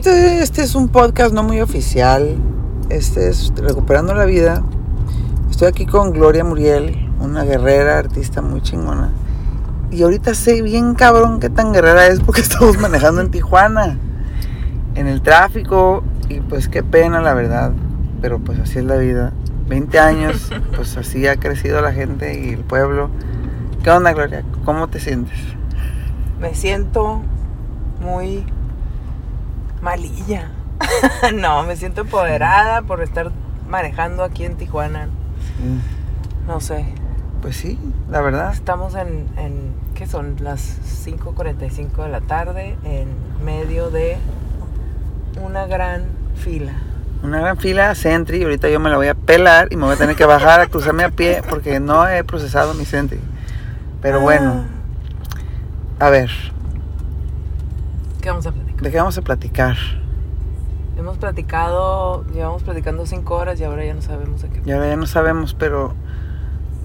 Este, este es un podcast no muy oficial. Este es Recuperando la Vida. Estoy aquí con Gloria Muriel, una guerrera, artista muy chingona. Y ahorita sé bien cabrón qué tan guerrera es porque estamos manejando en Tijuana. En el tráfico. Y pues qué pena, la verdad. Pero pues así es la vida. 20 años, pues así ha crecido la gente y el pueblo. ¿Qué onda, Gloria? ¿Cómo te sientes? Me siento muy malilla. no, me siento empoderada por estar manejando aquí en Tijuana. No sé. Pues sí, la verdad. Estamos en, en ¿qué son? Las 5.45 de la tarde en medio de una gran fila. Una gran fila Sentry y ahorita yo me la voy a pelar y me voy a tener que bajar a cruzarme a pie porque no he procesado mi Sentry. Pero bueno, Ah. a ver, ¿Qué vamos a platicar? ¿De qué vamos a platicar? Hemos platicado, llevamos platicando cinco horas y ahora ya no sabemos de qué. Y ahora ya no sabemos, pero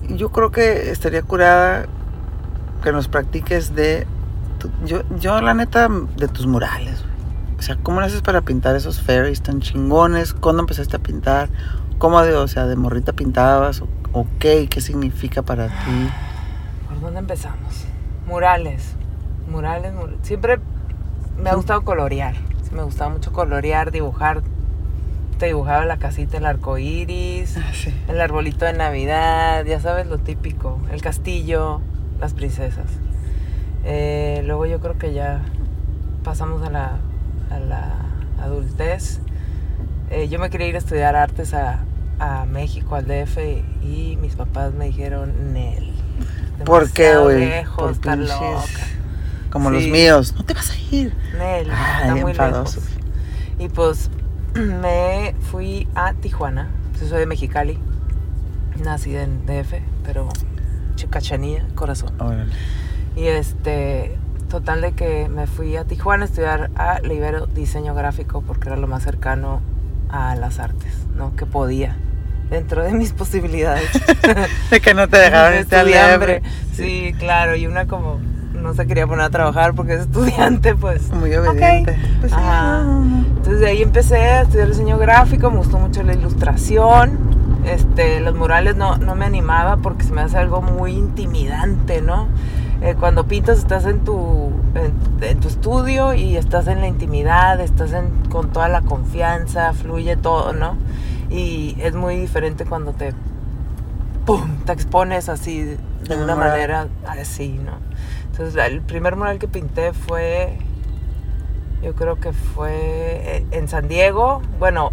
yo creo que estaría curada que nos practiques de... tu- yo, yo la neta, de tus murales. O sea, ¿cómo le haces para pintar esos fairies tan chingones? ¿Cuándo empezaste a pintar? ¿Cómo de, o sea, de morrita pintabas? ¿O, o qué? ¿Qué significa para ti? ¿Por dónde empezamos? Murales. Murales, mur- Siempre me ha gustado colorear. Sí, me gustaba mucho colorear, dibujar. Te dibujaba la casita, el arco iris, Ah, sí. el arbolito de Navidad, ya sabes lo típico. El castillo, las princesas. Eh, luego yo creo que ya pasamos a la, a la adultez. Eh, yo me quería ir a estudiar artes a, a México, al DF, y mis papás me dijeron, Nel. ¿Por qué, güey? lejos, Por está pinches- loca. Como los míos. No te vas a ir. Nel, Ay, está muy lejos. Y pues me fui a Tijuana. Yo soy de Mexicali. Nací en DF, pero chicachanía, corazón. Órale. Y este, total de que me fui a Tijuana a estudiar a Libero diseño gráfico porque era lo más cercano a las artes, ¿no? Que podía, dentro de mis posibilidades. De que no te dejaron Estudiambre. DF. Sí, claro, y una como no se quería poner a trabajar porque es estudiante, pues. Muy obediente. Pues Ajá. Entonces de ahí empecé a estudiar diseño gráfico, me gustó mucho la ilustración. Este, los murales no, no me animaba porque se me hace algo muy intimidante, ¿no? Eh, cuando pintas estás en tu, en, en tu estudio y estás en la intimidad, estás en, con toda la confianza, fluye todo, ¿no? Y es muy diferente cuando te, ¡pum!, te expones así de una manera así, ¿no? Entonces el primer mural que pinté fue yo creo que fue eh, en San Diego, bueno,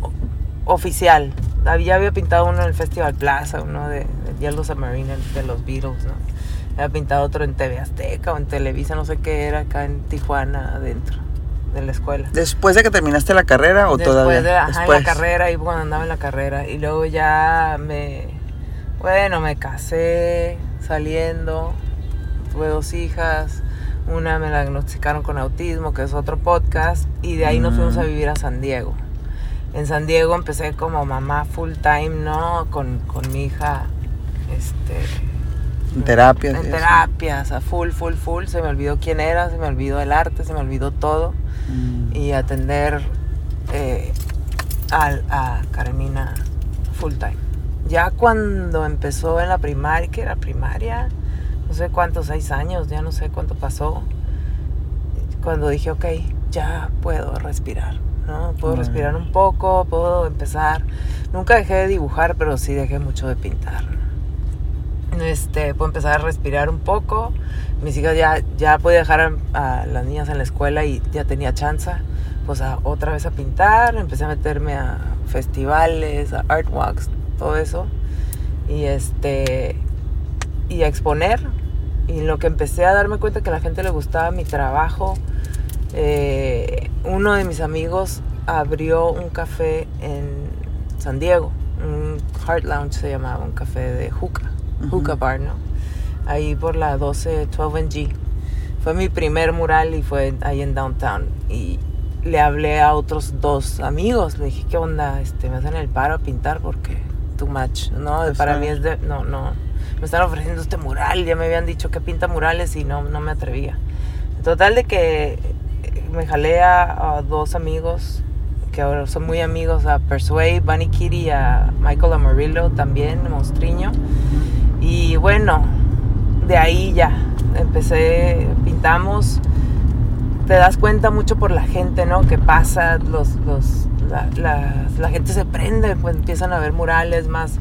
oficial. Ya había pintado uno en el Festival Plaza, uno de, de Yellow Submarine de los Beatles, ¿no? Había pintado otro en TV Azteca o en Televisa, no sé qué era, acá en Tijuana, adentro de la escuela. ¿Después de que terminaste la carrera o Después todavía? de, ajá, Después. la carrera, y cuando andaba en la carrera. Y luego ya me, bueno, me casé saliendo, tuve dos hijas, una me la diagnosticaron con autismo, que es otro podcast, y de ahí nos fuimos a Mm. vivir a San Diego. En San Diego empecé como mamá full time, ¿no? Con, con mi hija, este... En terapias. En terapias, a full, full, full. Se me olvidó quién era, se me olvidó el arte, se me olvidó todo Mm. y atender eh, al- a Karenina full time. Ya cuando empezó en la primaria, que era primaria, no sé cuántos, seis años, ya no sé cuánto pasó, cuando dije, ok, ya puedo respirar, ¿no? Puedo respirar un poco, puedo empezar. Nunca dejé de dibujar, pero sí dejé mucho de pintar. Este, puedo empezar a respirar un poco. Mis hijas ya, ya podía dejar a, a las niñas en la escuela y ya tenía chance. Pues a, otra vez a pintar, empecé a meterme a festivales, a art walks, todo eso. Y este y a exponer. Y lo que empecé a darme cuenta que a la gente le gustaba mi trabajo. eh, uno de mis amigos abrió un café en San Diego, un Heart Lounge se llamaba, un café de hookah, Ujú. hookah bar, ¿no? Ahí por la 12, 12 G. Fue mi primer mural y fue ahí en downtown. Y le hablé a otros dos amigos, le dije, ¿qué onda? Este, me hacen el paro a pintar porque too much, ¿no? Para mí es de, no, no, me están ofreciendo este mural, ya me habían dicho que pinta murales y no, no me atrevía. Total de que me jalé a, dos amigos que ahora son muy amigos, a Persuade, Bunny Kitty, a Michael Amarillo también, Monstriño. Y bueno, de ahí ya empecé, pintamos. Te das cuenta mucho por la gente, ¿no? Que pasa, los, los, la, la- la gente se prende, pues empiezan a ver murales más,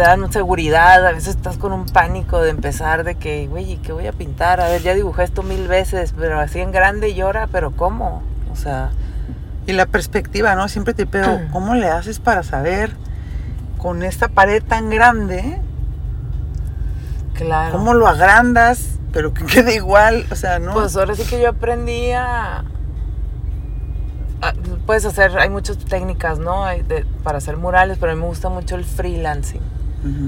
te dan seguridad, a veces estás con un pánico de empezar, de que, güey, ¿y ¿qué voy a pintar? A ver, ya dibujé esto mil veces, pero así en grande llora, pero ¿cómo? O sea, Y la perspectiva, ¿no? Siempre te pego, ¿cómo le haces para saber con esta pared tan grande, claro. cómo lo agrandas, pero que quede igual? O sea, ¿no? Pues ahora sí que yo aprendí a... puedes hacer, hay muchas técnicas, ¿no? De- para hacer murales, pero a mí me gusta mucho el freelancing,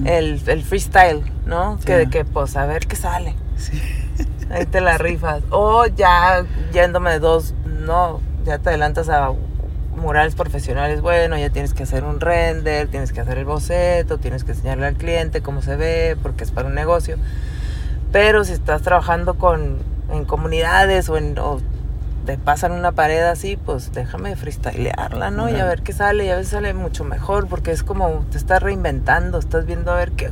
El, el freestyle, ¿no? Sí. Que de que, pues, a ver qué sale. Sí. Ahí te la rifas. O ya yéndome de dos, no, ya te adelantas a murales profesionales. Bueno, ya tienes que hacer un render, tienes que hacer el boceto, tienes que enseñarle al cliente cómo se ve, porque es para un negocio. Pero si estás trabajando con, en comunidades o, en, o te pasan una pared así, pues déjame freestylearla, ¿no? Y a ver qué sale. Y a veces sale mucho mejor porque es como te estás reinventando, estás viendo a ver qué.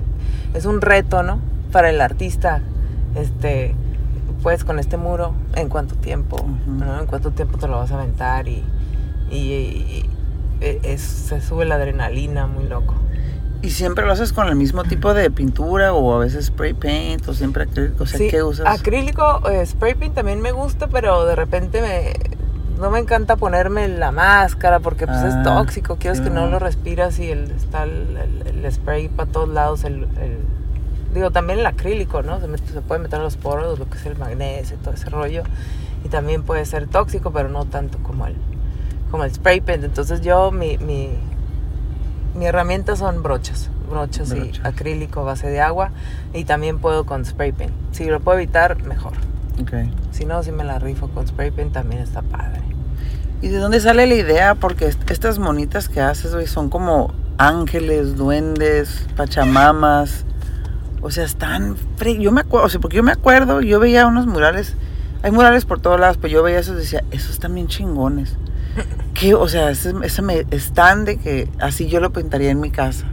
Es un reto, ¿no? Para el artista. Este, pues con este muro, ¿en cuánto tiempo? ¿no? ¿En cuánto tiempo te lo vas a aventar? Y, y, y- y es- se sube la adrenalina muy loco. ¿Y siempre lo haces con el mismo tipo de pintura o a veces spray paint o siempre acrílico? O sea, Sí, ¿qué usas? Acrílico, eh, spray paint también me gusta, pero de repente me, no me encanta ponerme la máscara porque pues Ah, es tóxico. Quieres sí, que no lo respiras y el, está el, el- el spray para todos lados. El, el- digo, también el acrílico, ¿no? Se, met- se puede meter a los poros, lo que es el magnesio todo ese rollo. Y también puede ser tóxico, pero no tanto como el, como el spray paint. Entonces yo, mi, mi, mi herramienta son brochas. Brochas, Brochas. y acrílico base de agua. Y también puedo con spray paint. Si lo puedo evitar, mejor. Ok. Si no, si me la rifo con spray paint también está padre. ¿Y de dónde sale la idea? Porque est- estas monitas que haces, güey, son como ángeles, duendes, pachamamas. O sea, están... fre- Yo me acuerdo, o sea, porque yo me acuerdo, yo veía unos murales, hay murales por todos lados, pero yo veía esos y decía, esos están bien chingones. Que, o sea, ese, ese me, están de que así yo lo pintaría en mi casa,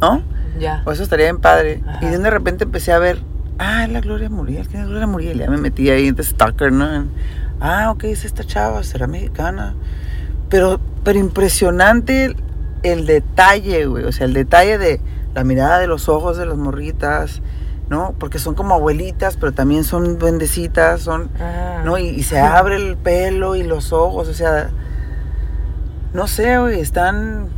¿no? Ya. O eso estaría bien padre. Ajá. Y de repente empecé a ver, ah, la Gloria Muriel, ¿quién es Gloria Muriel? Ya me metí ahí en The Stalker, ¿no? Ah, ok, es esta chava, será mexicana. Pero, pero impresionante el, el detalle, güey. O sea, el detalle de la mirada de los ojos de las morritas, ¿no? Porque son como abuelitas, pero también son duendecitas, son, Ah. ¿no? Y, y se abre el pelo y los ojos, o sea, no sé, güey, están...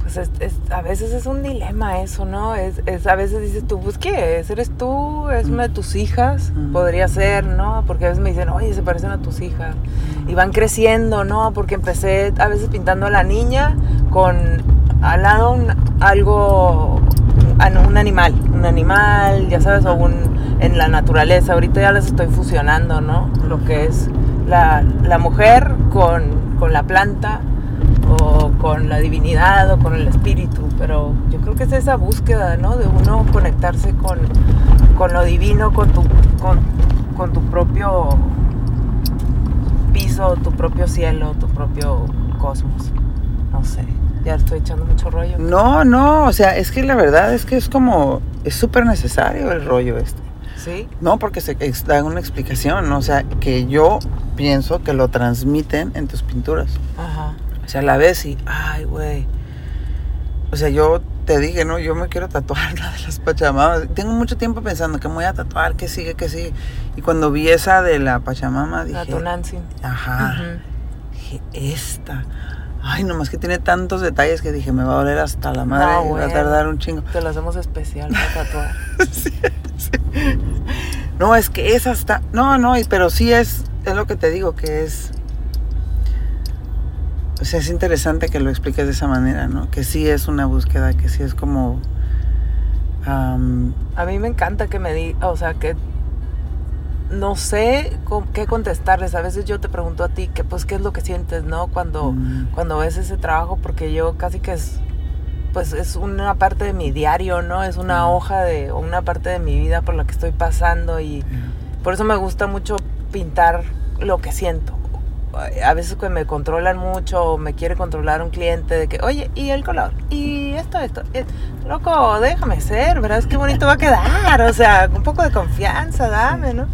Pues es, es- a veces es un dilema eso, ¿no? Es, es- a veces dices tú, pues ¿qué es? ¿Eres tú? ¿Es una de tus hijas? Podría ser, ¿no? Porque a veces me dicen, oye, se parecen a tus hijas. Y van creciendo, ¿no? Porque empecé a veces pintando a la niña con al lado un- algo, an- un animal, un animal, ya sabes, o un, en la naturaleza. Ahorita ya las estoy fusionando, ¿no? Lo que es la, la mujer con, con la planta o con la divinidad o con el espíritu, pero yo creo que es esa búsqueda, ¿no? De uno conectarse con, con lo divino, con tu, con, con tu propio piso, tu propio cielo, tu propio cosmos. No sé, ya estoy echando mucho rollo. No, no, o sea, es que la verdad es que es como, es súper necesario el rollo este. ¿Sí? No, porque se da una explicación, ¿no? o sea, que yo pienso que lo transmiten en tus pinturas. Ajá. O sea, la ves y, ay, güey. O sea, yo te dije, ¿no? Yo me quiero tatuar la de las Pachamamas. Tengo mucho tiempo pensando que me voy a tatuar, que sigue, que sigue. Y cuando vi esa de la Pachamama, dije, La Tonantzin. ajá, dije, esta. Ay, nomás que tiene tantos detalles que dije, me va a doler hasta la madre No, va a tardar un chingo. Te lo hacemos especial para tatuar. No, es que esa está. No, no, pero sí es. Es lo que te digo, que es. O sea, es interesante que lo expliques de esa manera, ¿no? Que sí es una búsqueda, que sí es como. A mí me encanta que me diga, o sea, que no sé con- qué contestarles. A veces yo te pregunto a ti, que pues, ¿qué es lo que sientes, no? Cuando, Mm. cuando ves ese trabajo, porque yo casi que es, pues, es una parte de mi diario, ¿no? Es una Mm. hoja de, o una parte de mi vida por la que estoy pasando y por eso me gusta mucho pintar lo que siento. A veces que me controlan mucho o me quiere controlar un cliente de que, oye, y el color, y esto, esto, eh, loco, déjame ser, ¿verdad? Es que bonito va a quedar, o sea, un poco de confianza, dame, ¿no?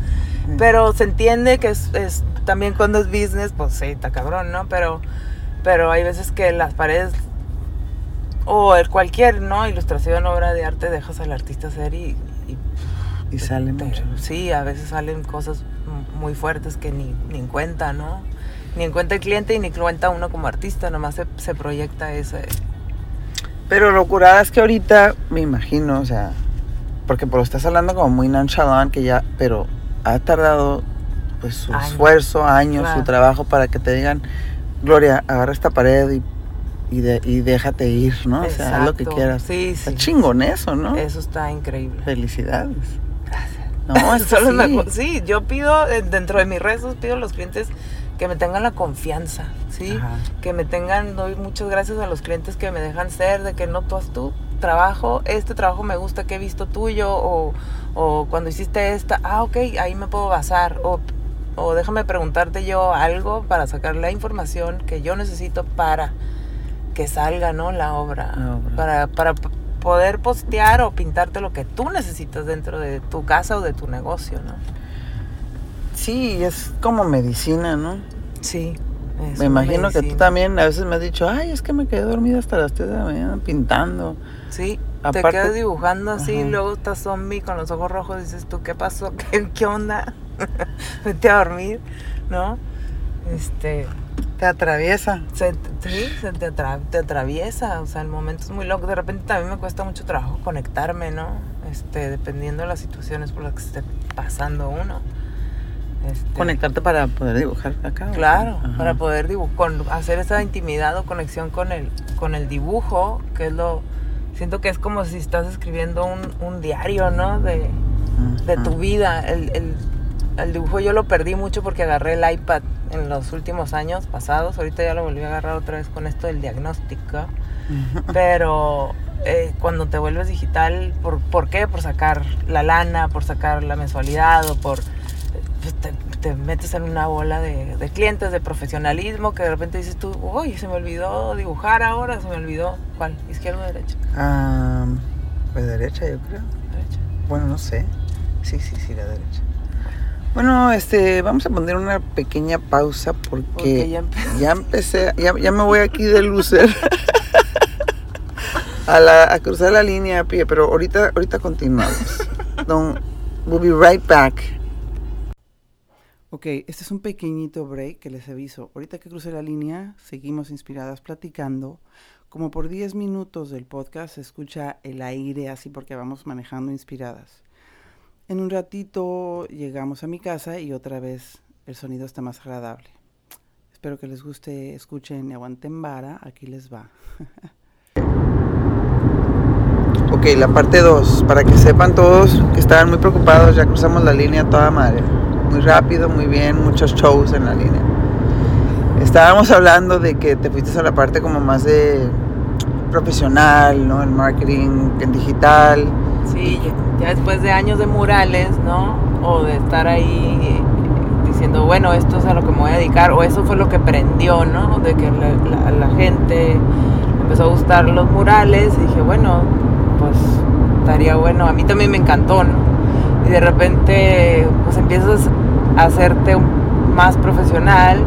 Pero se entiende que es, es, también cuando es business, pues sí, está cabrón, ¿no? Pero, pero hay veces que las paredes o el cualquier, ¿no? Ilustración, obra de arte, dejas al artista hacer y... Y, y sale mucho. Sí, a veces salen cosas muy fuertes que ni, ni en cuenta, ¿no? Ni en cuenta el cliente y ni cuenta uno como artista, nomás se, se proyecta ese... Pero lo curada es que ahorita, me imagino, o sea, porque por lo estás hablando como muy nonchalant, que ya, pero ha tardado pues su Años. esfuerzo, años, Claro. su trabajo para que te digan, Gloria, agarra esta pared y, y, de- y déjate ir, ¿no? O sea, haz lo que quieras. Sí, Está sí. chingón eso, ¿no? Eso está increíble. Felicidades. Gracias. No, es los sí. mejor- sí, yo pido, dentro de mis rezos, pido a los clientes que me tengan la confianza, ¿sí? Ajá. Que me tengan, doy muchas gracias a los clientes que me dejan ser, de que no tú haz tu trabajo, este trabajo me gusta que he visto tuyo, o, o cuando hiciste esta, ah, ok, ahí me puedo basar, o, o déjame preguntarte yo algo para sacar la información que yo necesito para que salga, ¿no? La obra, La obra. Para, para poder postear o pintarte lo que tú necesitas dentro de tu casa o de tu negocio, ¿no? Sí, es como medicina, ¿no? Sí. es me imagino que tú también a veces me has dicho, ay, es que me quedé dormida hasta las 3 de la mañana pintando. Sí, Aparte- te quedas dibujando así, Ajá. y luego estás zombie con los ojos rojos, dices tú, ¿qué pasó? ¿Qué, qué onda? Vete a dormir, ¿no? Este, Te atraviesa. se, sí, se te, atra- te atraviesa, o sea, el momento es muy loco. De repente también me cuesta mucho trabajo conectarme, ¿no? Este, dependiendo de las situaciones por las que esté pasando uno. Este, Conectarte para poder dibujar acá. Claro, Ajá. para poder dibu- con- hacer esa intimidad o conexión con el, con el dibujo, que es lo... Siento que es como si estás escribiendo un, un diario, ¿no? De, de tu vida. El, el- el dibujo yo lo perdí mucho porque agarré el iPad en los últimos años pasados. Ahorita ya lo volví a agarrar otra vez con esto del diagnóstico. Pero eh, cuando te vuelves digital, ¿por, ¿por qué? Por sacar la lana, por sacar la mensualidad o por... pues, te, te metes en una bola de, de clientes, de profesionalismo, que de repente dices tú, uy, se me olvidó dibujar ahora, se me olvidó. ¿Cuál? ¿Izquierda o derecha? Ah, pues derecha, yo creo. Derecha. Bueno, no sé. Sí, sí, sí, la derecha. Bueno, este, vamos a poner una pequeña pausa porque, Porque ya empe- ya empecé, ya, ya me voy aquí de lucer a, la, a cruzar la línea a pie, pero ahorita, ahorita continuamos. Don't, we'll be right back. Ok, este es un pequeñito break que les aviso. Ahorita que cruce la línea, seguimos inspiradas platicando. Como por 10 minutos del podcast se escucha el aire así porque vamos manejando inspiradas. En un ratito llegamos a mi casa y otra vez el sonido está más agradable. Espero que les guste, escuchen y aguanten vara. Aquí les va. ok, la parte 2. Para que sepan todos que estaban muy preocupados, ya cruzamos la línea toda madre. Muy rápido, muy bien, muchos shows en la línea. Estábamos hablando de que te fuiste a la parte como más de profesional, ¿no? El marketing en digital. Sí, ya, después de años de murales, ¿no? O de estar ahí eh, diciendo, bueno, esto es a lo que me voy a dedicar, o eso fue lo que prendió, ¿no? De que la, la- la gente empezó a gustar los murales y dije, bueno, pues estaría bueno, a mí también me encantó, ¿no? Y de repente, pues empiezas a hacerte más profesional,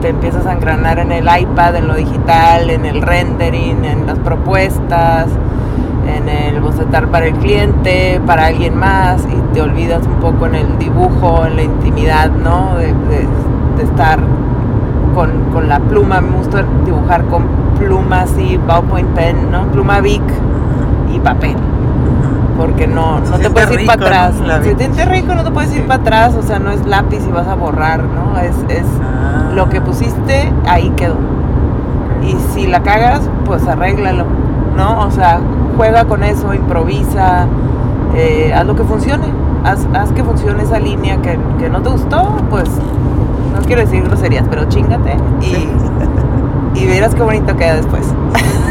te empiezas a engranar en el iPad, en lo digital, en el rendering, en las propuestas, en el bocetar para el cliente, para alguien más, y te olvidas un poco en el dibujo, en la intimidad, ¿no? De, estar con, con la pluma. Me gusta dibujar con pluma así, ballpoint pen, ¿no? Pluma Bic y papel. Porque no, no te puedes ir para atrás. ¿no? Se siente rico, no te puedes ir para atrás. O sea, no es lápiz y vas a borrar, ¿no? Es, es Ah. lo que pusiste, ahí quedó. Y si la cagas, pues arréglalo, ¿no? O sea, juega con eso, improvisa, eh, haz lo que funcione. Haz, haz que funcione esa línea que, que no te gustó, pues no quiero decir groserías, pero chingate y, y verás qué bonito queda después.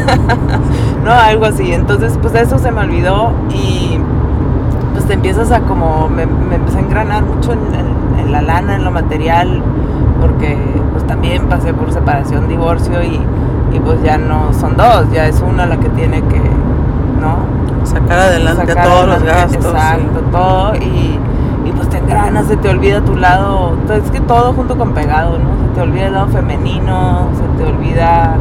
no, algo así. Entonces, pues eso se me olvidó y pues te empiezas a como, me, me empecé a engranar mucho en, en- en la lana, en lo material, porque pues también pasé por separación, divorcio y, y pues ya no son dos, ya es una la que tiene que, ¿no? Sacar adelante Sacar todos los gastos. Exacto, todo y, y pues te engranas, se te olvida tu lado, todo- es que todo junto con pegado, ¿no? Se te olvida el lado femenino, se te olvida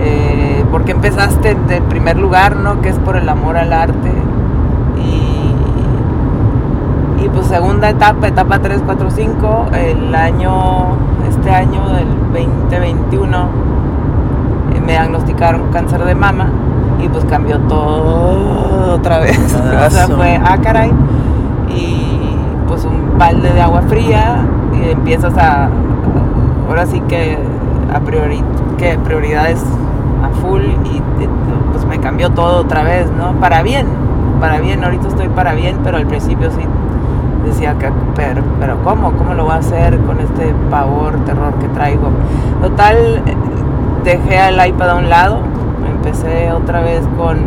eh, porque empezaste del primer lugar, ¿no? Que es por el amor al arte. Y, y pues segunda etapa, etapa 3, 4, 5, el año, este año del 2021, eh, me diagnosticaron cáncer de mama y pues cambió todo otra vez. o sea, fue, ah, caray. Y pues un balde de agua fría y empiezas a, ahora sí que a priori, que prioridades full y pues me cambió todo otra vez, ¿no? Para bien, para bien, ahorita estoy para bien, pero al principio sí decía que, pero, pero ¿cómo? ¿Cómo lo voy a hacer con este pavor, terror que traigo? Total, dejé el iPad a un lado, empecé otra vez con,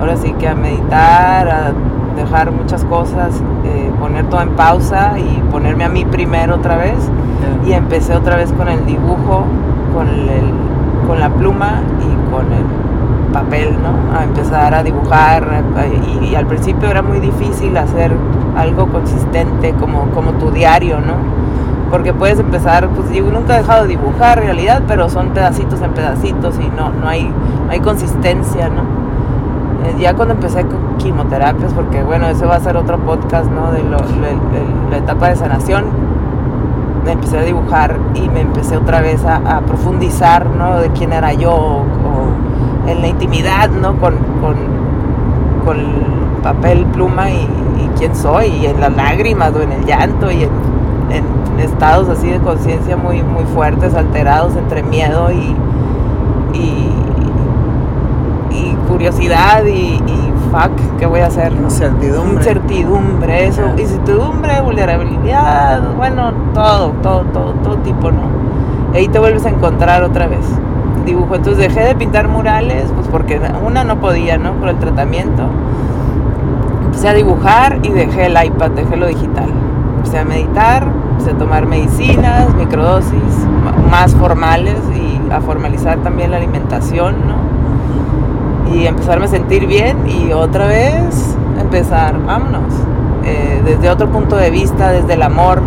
ahora sí que a meditar, a dejar muchas cosas, eh, poner todo en pausa y ponerme a mí primero otra vez. Y empecé otra vez con el dibujo, con, el, con la pluma y con el papel, ¿no? A empezar a dibujar. Y, y al principio era muy difícil hacer algo consistente como, como tu diario, ¿no? Porque puedes empezar, pues yo nunca he dejado de dibujar en realidad, pero son pedacitos en pedacitos y no, no, hay, no hay consistencia, ¿no? Eh, ya cuando empecé con quimioterapias, porque bueno, ese va a ser otro podcast, ¿no? De, lo- de- de la etapa de sanación, empecé a dibujar y me empecé otra vez a, profundizar, ¿no? De quién era yo, en la intimidad, ¿no? Con, con, con papel, pluma y, quién soy, y en las lágrimas o en el llanto y en, estados así de conciencia muy, muy fuertes, alterados entre miedo y, y, y curiosidad y fuck, ¿qué voy a hacer? Incertidumbre. Incertidumbre, eso, incertidumbre, vulnerabilidad, bueno, todo, todo, todo, todo tipo, ¿no? Y ahí te vuelves a encontrar otra vez. Dibujo, entonces dejé de pintar murales, pues porque una no podía, ¿no? Por el tratamiento. Empecé a dibujar y dejé el iPad, dejé lo digital. Empecé a meditar, empecé a tomar medicinas, microdosis, más formales y a formalizar también la alimentación, ¿no? Y empezarme a sentir bien y otra vez empezar, vámonos, eh, desde otro punto de vista, desde el amor,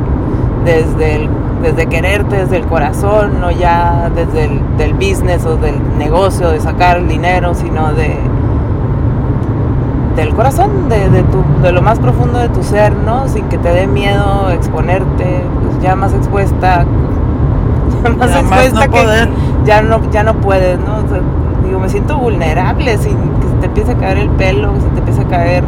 desde, el, desde quererte, desde el corazón, no ya desde el del business o del negocio, de sacar el dinero, sino de del corazón, de, de, tu, de lo más profundo de tu ser, ¿no? Sin que te dé miedo exponerte, pues ya más expuesta, ya más Ya más expuesta no que poder. ya no, ya no puedes, ¿no? O sea, digo, me siento vulnerable sin que se te empiece a caer el pelo, que se te empiece a caer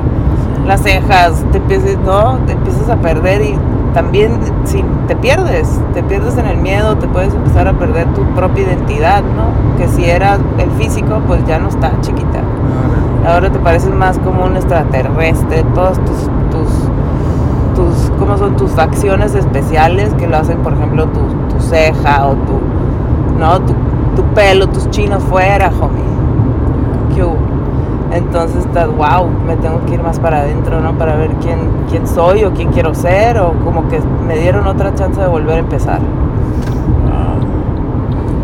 las cejas, te empieces, ¿no? Te empiezas a perder y también si te pierdes, te pierdes en el miedo, te puedes empezar a perder tu propia identidad, ¿no? Que si era el físico, pues ya no está chiquita. Ahora te pareces más como un extraterrestre, todos tus, tus, tus, ¿cómo son tus facciones especiales que lo hacen, por ejemplo, tu, tu ceja o tu, no, tu, tu pelo, tus chinos fuera, homie. ¿Qué hubo? Entonces estás, wow, me tengo que ir más para adentro, ¿no? Para ver quién, quién soy o quién quiero ser o como que me dieron otra chance de volver a empezar.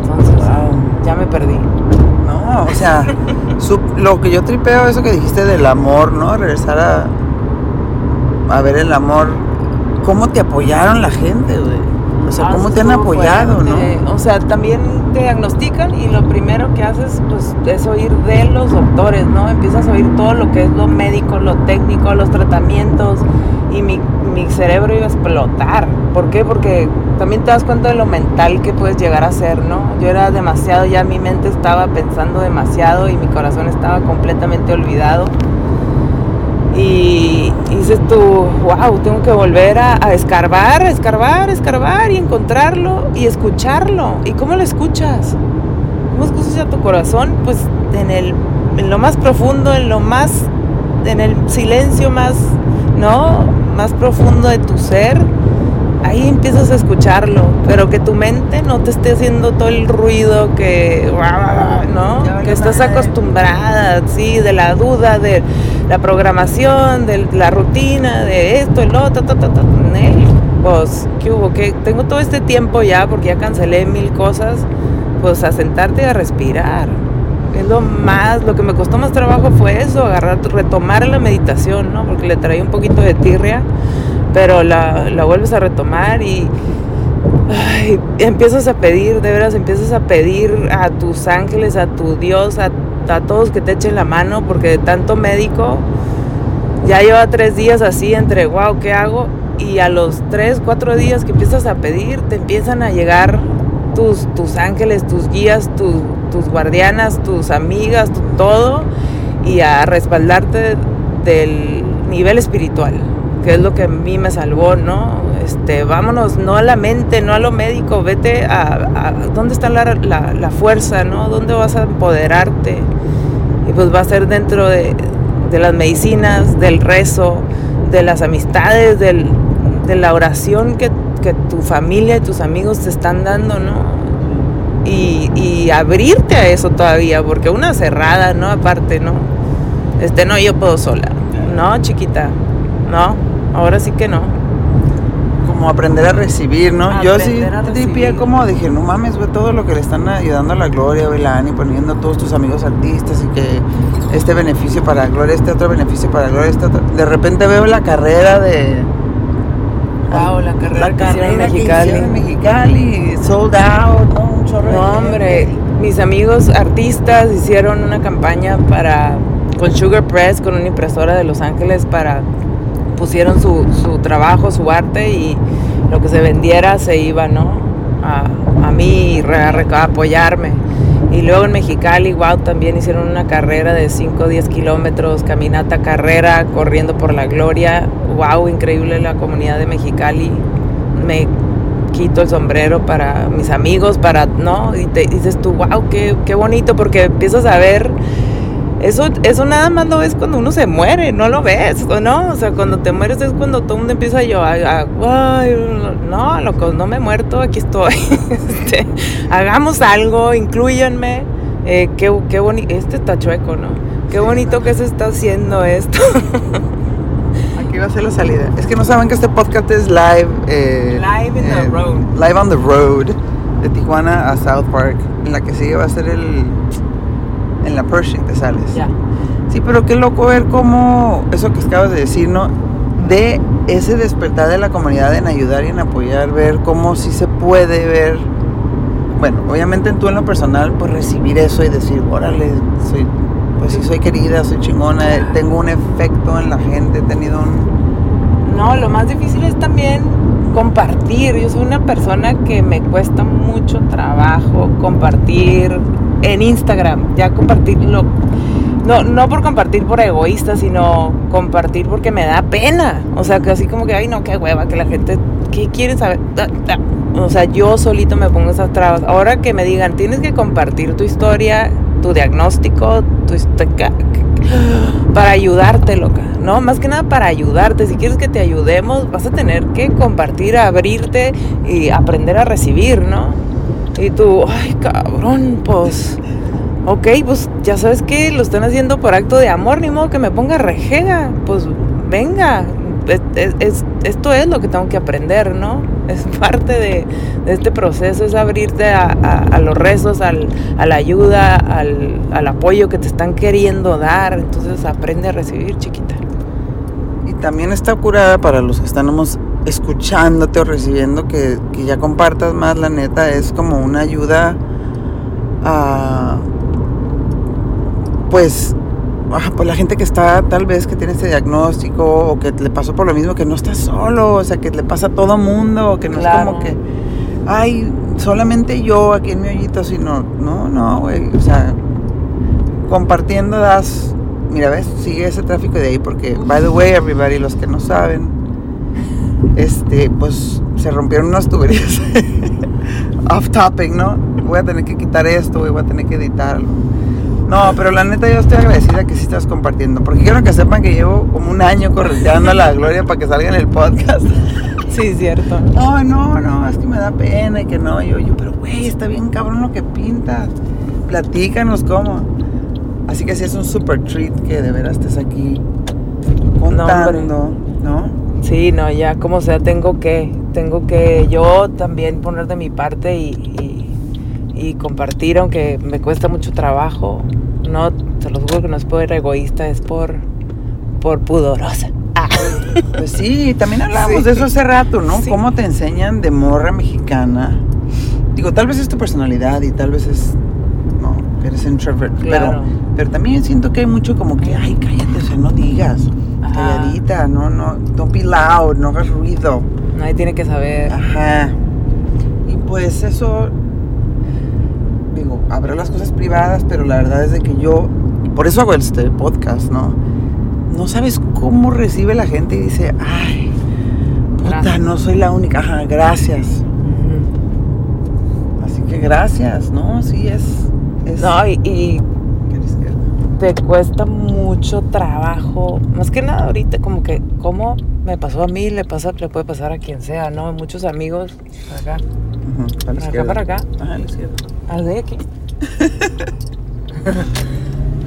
Entonces, Wow. ya me perdí. No, o sea, su- lo que yo tripeo, eso que dijiste del amor, ¿no? Regresar a, a ver el amor. ¿Cómo te apoyaron la gente, güey? O sea, Ah, ¿cómo te han apoyado, fuerte. no? O sea, también te diagnostican y lo primero que haces pues es oír de los doctores, ¿no? Empiezas a oír todo lo que es lo médico, lo técnico, los tratamientos y mi, mi cerebro iba a explotar. ¿Por qué? Porque también te das cuenta de lo mental que puedes llegar a ser, ¿no? Yo era demasiado, ya mi mente estaba pensando demasiado y mi corazón estaba completamente olvidado. Y y dices tú, wow, tengo que volver a, a escarbar, escarbar, escarbar y encontrarlo y escucharlo. ¿Y cómo lo escuchas? ¿Cómo escuchas a tu corazón? Pues en, el, en lo más profundo, en lo más, en el silencio más, ¿no? Más profundo de tu ser. Ahí empiezas a escucharlo, pero que tu mente no te esté haciendo todo el ruido que, ¿no? Que estás acostumbrada, sí, de la duda, de la programación, de la rutina, de esto, el otro, ta, ta, ta, pues, ¿qué hubo? que Tengo todo este tiempo ya, porque ya cancelé mil cosas, pues a sentarte y a respirar. Es lo más, lo que me costó más trabajo fue eso, agarrar, retomar la meditación, ¿no? Porque le traía un poquito de tirria, pero la, la vuelves a retomar y ay, empiezas a pedir, de veras empiezas a pedir a tus ángeles, a tu Dios, a, a todos que te echen la mano, porque de tanto médico, ya lleva tres días así entre, wow, ¿qué hago? Y a los tres, cuatro días que empiezas a pedir, te empiezan a llegar tus, tus ángeles, tus guías, tus guardianas, tus amigas, todo, y a respaldarte del nivel espiritual, que es lo que a mí me salvó, ¿no? Este, vámonos, no a la mente, no a lo médico, vete a, dónde está la, la, la, fuerza, ¿no? ¿Dónde vas a empoderarte? Y pues va a ser dentro de, de las medicinas, del rezo, de las amistades, del, de la oración que, que, tu familia y tus amigos te están dando, ¿no? Y, y, abrirte a eso todavía, porque una cerrada, ¿no? Aparte, ¿no? Este, no, yo puedo sola. No, chiquita, no, ahora sí que no. Como aprender a recibir, ¿no? Aprender yo sí tripié como dije, no mames, ve todo lo que le están ayudando a la Gloria, y poniendo a todos tus amigos artistas y que este beneficio para Gloria, este otro beneficio para Gloria, este otro. De repente veo la carrera de. Wow, la carrera, la carrera Mexicali, sold out, ¿no? Un chorro No, hombre, mis amigos artistas hicieron una campaña para con Sugar Press, con una impresora de Los Ángeles para pusieron su, su trabajo, su arte y lo que se vendiera se iba, ¿no? A, a mí a, apoyarme. Y luego en Mexicali, wow, también hicieron una carrera de 5 o 10 kilómetros, caminata, carrera, corriendo por la gloria. Wow, increíble la comunidad de Mexicali. Me quito el sombrero para mis amigos, para, ¿no? Y te dices tú, wow, qué, qué bonito, porque empiezas a ver eso, eso nada más lo ves cuando uno se muere, no lo ves, ¿no? O sea, cuando te mueres es cuando todo el mundo empieza a yo, no, loco, no me he muerto, aquí estoy. Este, hagamos algo, incluyanme. Eh, qué, qué bonito, este está chueco, ¿no? Qué bonito que se está haciendo esto. Aquí va a ser la salida. Es que no saben que este podcast es live. Eh, live in the eh, road. Live on the road. De Tijuana a South Park. En la que sigue va a ser el en la Pershing te sales. Ya. Sí, pero qué loco ver cómo eso que acabas de decir, ¿no? De ese despertar de la comunidad en ayudar y en apoyar, ver cómo sí se puede ver. Bueno, obviamente tú en lo personal, pues recibir eso y decir, órale, soy, pues sí soy querida, soy chingona, tengo un efecto en la gente, he tenido un... No, lo más difícil es también compartir. Yo soy una persona que me cuesta mucho trabajo compartir en Instagram, ya compartirlo. No, no por compartir por egoísta, sino compartir porque me da pena. O sea, que así como que, ay, no, qué hueva, que la gente, ¿qué quiere saber? O sea, yo solito me pongo esas trabas. Ahora que me digan, tienes que compartir tu historia, tu diagnóstico, tu para ayudarte, loca, ¿no? Más que nada para ayudarte. Si quieres que te ayudemos, vas a tener que compartir, abrirte y aprender a recibir, ¿no? Y tú, ay, cabrón, pues, ok, pues ya sabes que lo están haciendo por acto de amor, ni modo que me ponga rejega, pues venga, esto es lo que tengo que aprender, ¿no? Es parte de, este proceso, es abrirte a, los rezos, a la ayuda, al, al, apoyo que te están queriendo dar. Entonces aprende a recibir, chiquita. Y también está curada para los que estamos escuchándote o recibiendo que, ya compartas más, la neta, es como una ayuda a, pues, pues la gente que está tal vez que tiene este diagnóstico o que le pasó por lo mismo, que no está solo, o sea, que le pasa a todo mundo, que no es como que, ay, solamente yo aquí en mi hoyito, sino, no, no, güey, o sea, compartiendo das, mira, ves, sigue ese tráfico de ahí porque, by the way, everybody, los que no saben, este, pues se rompieron unas tuberías off topic, ¿no? Voy a tener que quitar esto, voy a tener que editarlo. No, pero la neta yo estoy agradecida que sí estás compartiendo, porque quiero que sepan que llevo como un año correteando a la Gloria para que salga en el podcast. Sí, cierto. No, no, no, es que me da pena y que no. Yo, yo, pero güey, está bien cabrón lo que pintas. Platícanos cómo. Así que sí es un super treat que de veras estés aquí contando, ¿no? Sí, no, ya como sea, tengo que, tengo que yo también poner de mi parte y, y- y compartir, aunque me cuesta mucho trabajo. No, te lo juro que no es por egoísta, es por, por pudorosa. Ah. Pues sí, también hablamos Sí. de eso hace rato, ¿no? Sí. Cómo te enseñan de morra mexicana. Digo, tal vez es tu personalidad y tal vez es. No, eres introvert. Claro. Pero, pero también siento que hay mucho como que, ay, cállate, o sea, no digas. Calladita, no, no, don't be loud, no hagas ruido. Nadie tiene que saber. Ajá. Y pues eso, digo, habrá las cosas privadas, pero la verdad es de que yo, por eso hago este podcast, ¿no? No sabes cómo recibe la gente y dice, ay, puta, Gracias. no soy la única. Ajá, gracias. Así que gracias, ¿no? Sí, es... es No, y. te cuesta mucho trabajo, más que nada ahorita, como que, como me pasó a mí, le pasa, le puede pasar a quien sea, ¿no? Muchos amigos, acá, Ujú, a la para acá, para acá, Ajá, a la izquierda. al de aquí.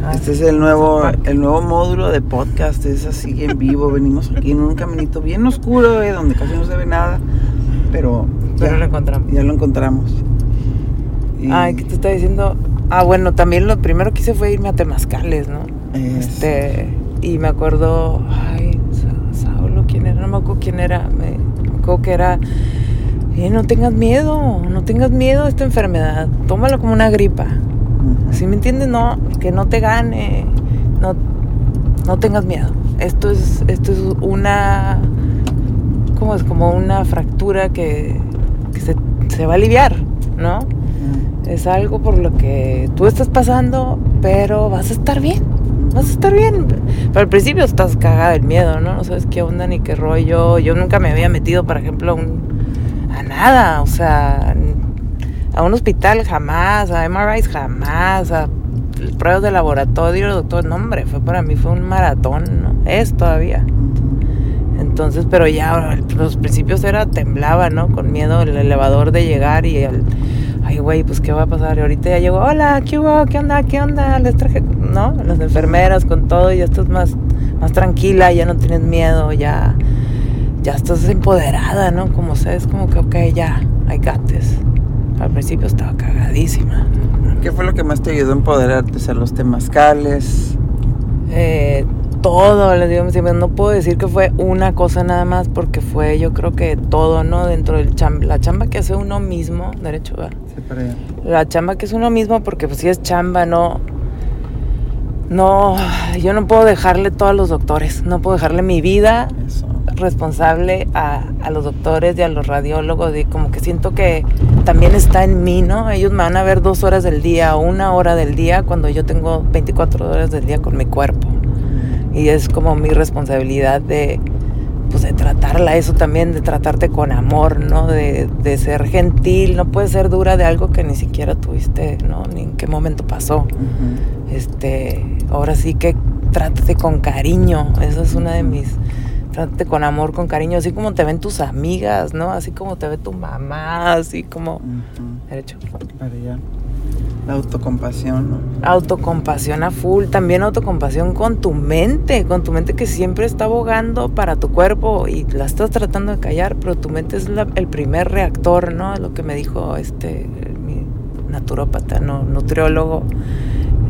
Ah, Este es el nuevo, el nuevo módulo de podcast, es así en vivo. Venimos aquí en un caminito bien oscuro, eh, donde casi no se ve nada, pero, Pero ya, lo encontramos. ya lo encontramos. Y Ay, ¿qué te está diciendo? Ah, bueno, también lo primero que hice fue irme a Temazcales, ¿no? es- Este, y me acuerdo, ay, Sa- Saulo, ¿quién era? No me acuerdo quién era. Me, me acuerdo que era, "Eh, no tengas miedo, no tengas miedo a esta enfermedad. Tómalo como una gripa. Ujú. Si me entiendes, no, que no te gane, no, no tengas miedo. Esto es, esto es una, ¿cómo es? Como una fractura que, que se, se va a aliviar, ¿no? Es algo por lo que tú estás pasando, pero vas a estar bien. Vas a estar bien. Pero al principio estás cagada del miedo, ¿no? No sabes qué onda ni qué rollo. Yo nunca me había metido, por ejemplo, a, un- a nada. O sea, a un hospital jamás, a MRIs jamás, a pruebas de laboratorio, doctor. No, hombre, fue para mí fue un maratón, ¿no? Es todavía. Entonces, pero ya los principios era temblaba, ¿no? Con miedo el elevador de llegar y el ay güey, pues qué va a pasar. Y ahorita ya llegó, hola, ¿qué hubo? ¿Qué onda? ¿Qué onda? Les traje, ¿no? Las enfermeras con todo y ya estás más, más tranquila, ya no tienes miedo, ya, ya estás empoderada, ¿no? Como sabes, como que ok, ya, I got this. Al principio estaba cagadísima. ¿Qué fue lo que más te ayudó a empoderarte? O sea, los temazcales. Eh, todo, les digo, no puedo decir que fue una cosa nada más porque fue yo creo que todo, ¿no? Dentro del chamba, la chamba que hace uno mismo, derecho, ¿verdad? Sí, para allá. la chamba que es uno mismo porque pues si es chamba, no, no, yo no puedo dejarle todo a los doctores, no puedo dejarle mi vida Eso. responsable a, a los doctores y a los radiólogos y como que siento que también está en mí, ¿no? Ellos me van a ver dos horas del día una hora del día cuando yo tengo 24 horas del día con mi cuerpo y es como mi responsabilidad de pues de tratarla eso también de tratarte con amor no de, de ser gentil no puedes ser dura de algo que ni siquiera tuviste no ni en qué momento pasó. Este ahora sí que trátate con cariño esa es una de mis trátate con amor con cariño así como te ven tus amigas no así como te ve tu mamá así como Ujú. derecho. Para allá. La autocompasión, ¿no? autocompasión a full, también autocompasión con tu mente, con tu mente que siempre está abogando para tu cuerpo y la estás tratando de callar, pero tu mente es la- el primer reactor, ¿no? Lo que me dijo este mi naturópata, no, nutriólogo,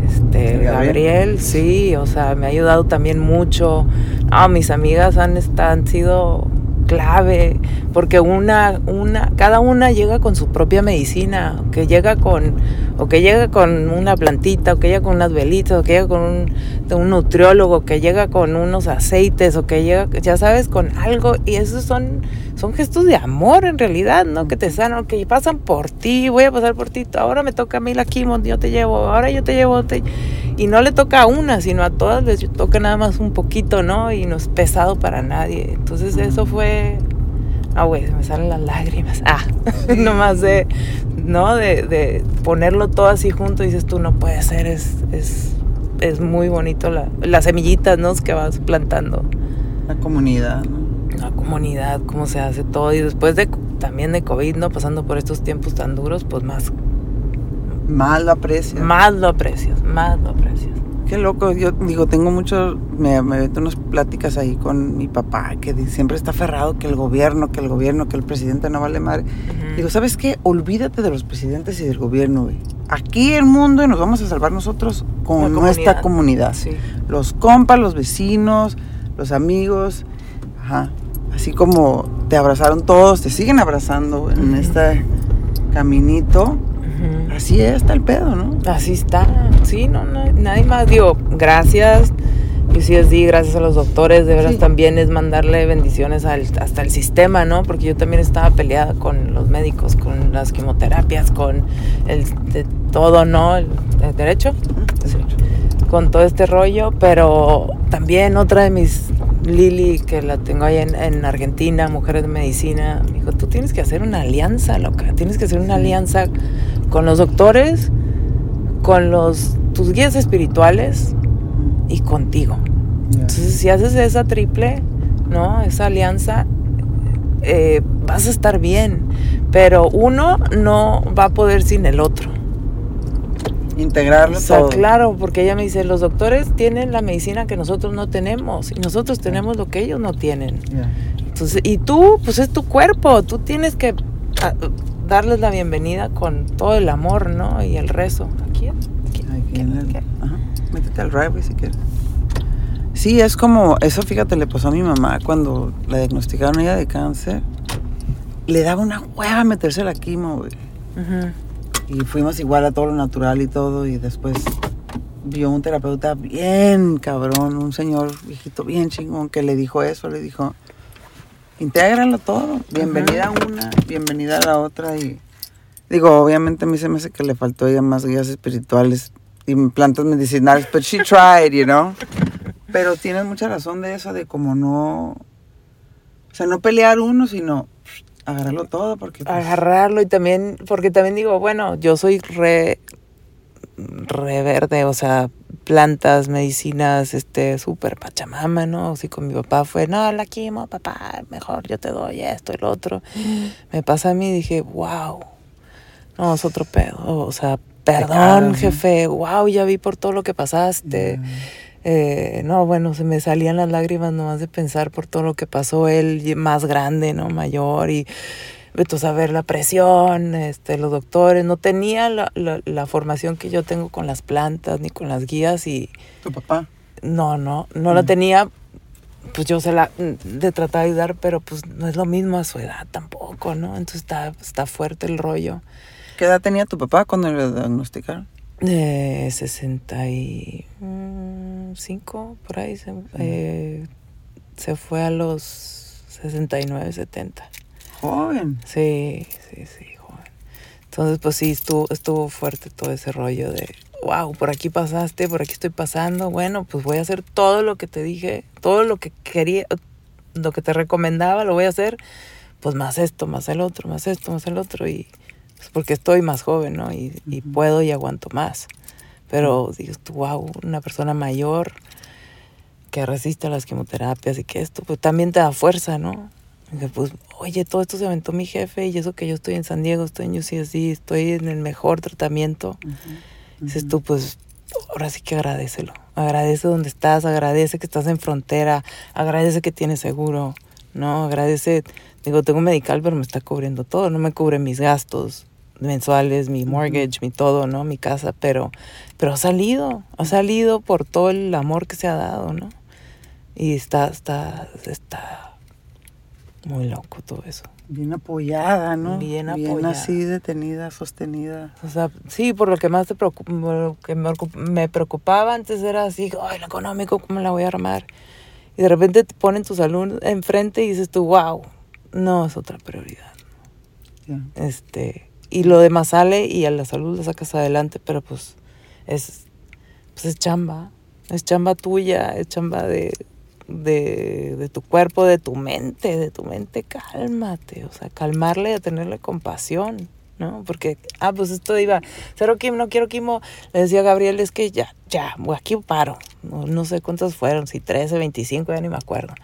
este ¿El Gabriel? Gabriel, sí, o sea, me ha ayudado también mucho. Ah, mis amigas han, han sido clave porque una una cada una llega con su propia medicina que llega con o que llega con una plantita o que llega con unas velitas o que llega con un, un nutriólogo que llega con unos aceites o que llega ya sabes con algo y esos son son gestos de amor en realidad no que te sanan que pasan por ti voy a pasar por ti ahora me toca a mí la quimo yo te llevo ahora yo te llevo te- y no le toca a una, sino a todas les toca nada más un poquito, ¿no? Y no es pesado para nadie. Entonces eso fue... Ah, güey, se me salen las lágrimas. Ah, nomás de, ¿no? De, de ponerlo todo así junto dices tú, no puede ser, es, es, es muy bonito la, las semillitas, ¿no? Que vas plantando. La comunidad, ¿no? La comunidad, cómo se hace todo. Y después de también de COVID, ¿no? Pasando por estos tiempos tan duros, pues más, Más lo aprecias. más lo aprecias, más lo aprecias. Qué loco, yo digo, tengo mucho, me, me meto unas pláticas ahí con mi papá que siempre está aferrado que el gobierno, que el gobierno, que el presidente no vale madre. Ujú. Digo, ¿sabes qué? Olvídate de los presidentes y del gobierno, güey. Aquí el mundo y nos vamos a salvar nosotros con La nuestra comunidad. comunidad. Sí. Los compas, los vecinos, los amigos. Ajá. Así como te abrazaron todos, te siguen abrazando en este caminito. Así es, está el pedo, ¿no? Así está, sí, no, no, nadie más. Digo, gracias, UCSD, gracias a los doctores, de veras Sí. también es mandarle bendiciones al, hasta el sistema, ¿no? Porque yo también estaba peleada con los médicos, con las quimioterapias, con el de todo, ¿no? El, el derecho, Sí. con todo este rollo, pero también otra de mis, Lili, que la tengo ahí en, en Argentina, Mujeres de Medicina, me dijo, tú tienes que hacer una alianza, loca, tienes que hacer una alianza con los doctores, con los tus guías espirituales y contigo. Entonces, si haces esa triple, ¿no? Esa alianza, eh, vas a estar bien. Pero uno no va a poder sin el otro. Integrarlo O sea, todo. claro, porque ella me dice, los doctores tienen la medicina que nosotros no tenemos y nosotros tenemos lo que ellos no tienen. Ya. Entonces, y tú, pues es tu cuerpo, tú tienes que ah, darles la bienvenida con todo el amor, ¿no? Y el rezo. Aquí, aquí, Aquí en el- aquí. ajá. Métete al driveway si quieres. Sí, es como, eso fíjate, le pasó a mi mamá cuando la diagnosticaron ella de cáncer. Le daba una hueva meterse la quimo, güey. Ujú. Y fuimos igual a todo lo natural y todo. Y después vio un terapeuta bien cabrón, un señor viejito bien chingón que le dijo eso, le dijo, intégralo todo. Bienvenida a una, bienvenida a la otra. Y digo, obviamente a mí se me hace que le faltó ella más guías espirituales y plantas medicinales, but she tried, you know. Pero tienes mucha razón de eso, de como no, o sea, no pelear uno, sino agarrarlo todo, porque pues, agarrarlo y también, porque también digo, bueno, yo soy re, re verde, o sea, plantas, medicinas, este, súper pachamama, ¿no? Así con mi papá fue, no, la quimo, papá, mejor yo te doy esto y lo otro. Me pasa a mí y dije, wow, no, es otro pedo, o sea, perdón, jefe, wow, ya vi por todo lo que pasaste. ya. Eh, no, bueno, se me salían las lágrimas nomás de pensar por todo lo que pasó él, más grande, ¿no? Mayor y vete a saber la presión, este, los doctores, no tenía la, la, la formación que yo tengo con las plantas ni con las guías y tu papá. no, no, no la Mm. tenía, pues yo se la, de tratar de ayudar, pero pues no es lo mismo a su edad tampoco, ¿no? Entonces está, está fuerte el rollo. ¿Qué edad tenía tu papá cuando le diagnosticaron? Eh, 65, por ahí. Se, eh, se fue a los 69, 70. Joven. Sí, sí, sí, joven. Entonces, pues sí, estuvo, estuvo fuerte todo ese rollo de, wow, por aquí pasaste, por aquí estoy pasando. Bueno, pues voy a hacer todo lo que te dije, todo lo que quería, lo que te recomendaba, lo voy a hacer. Pues más esto, más el otro, más esto, más el otro. Y pues porque estoy más joven, ¿no? Y, y puedo y aguanto más. Pero dices tú, wow, una persona mayor que resiste a las quimioterapias y que esto, pues también te da fuerza, ¿no? Que, pues, oye, todo esto se aventó mi jefe y eso que yo estoy en San Diego, estoy en UCSD, estoy en el mejor tratamiento. Dices tú, pues, ahora sí que agradecelo. Agradece donde estás, agradece que estás en frontera, agradece que tienes seguro, ¿no? Agradece, digo, tengo un medical, pero me está cubriendo todo, no me cubre mis gastos mensuales, mi mortgage, mi todo, ¿no? Mi casa, pero, pero ha salido, ha salido por todo el amor que se ha dado, ¿no? Y está, está, está muy loco todo eso. Bien apoyada, ¿no? Bien Bien apoyada. así, detenida, sostenida. O sea, sí, por lo que más te preocup- por lo que me, ocup- me preocupaba antes era así, ay, lo económico, ¿cómo la voy a armar? Y de repente te ponen tu salud enfrente y dices tú, wow, no es otra prioridad. Este, y lo demás sale y a la salud la sacas adelante, pero pues es, pues es chamba, es chamba tuya, es chamba de, de, de tu cuerpo, de tu mente, de tu mente, cálmate, o sea, calmarle y tenerle compasión, ¿no? Porque, ah, pues esto iba, cero quimo, no quiero quimo, le decía a Gabriel, es que ya, ya, aquí paro, no, no sé cuántas fueron, si 13, 25, ya ni me acuerdo.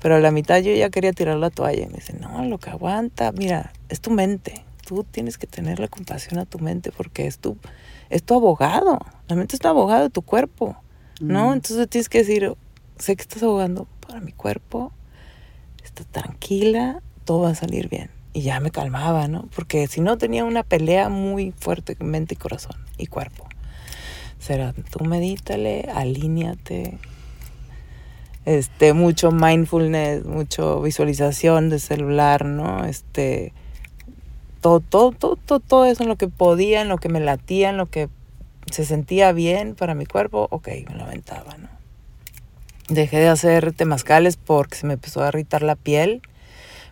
Pero a la mitad yo ya quería tirar la toalla y me dice, no, lo que aguanta, mira, es tu mente. Tú tienes que tenerle compasión a tu mente porque es tu, es tu abogado. La mente es tu abogado de tu cuerpo. ¿no? Mm. Entonces tienes que decir, sé que estás ahogando para mi cuerpo, está tranquila, todo va a salir bien. Y ya me calmaba, ¿no? Porque si no tenía una pelea muy fuerte con mente y corazón y cuerpo. Será, tú medítale, alíñate. Este, mucho mindfulness, mucho visualización de celular, ¿no? Este, todo, todo, todo, todo, todo eso en lo que podía, en lo que me latía, en lo que se sentía bien para mi cuerpo, ok, me lo aventaba, ¿no? Dejé de hacer temazcales porque se me empezó a irritar la piel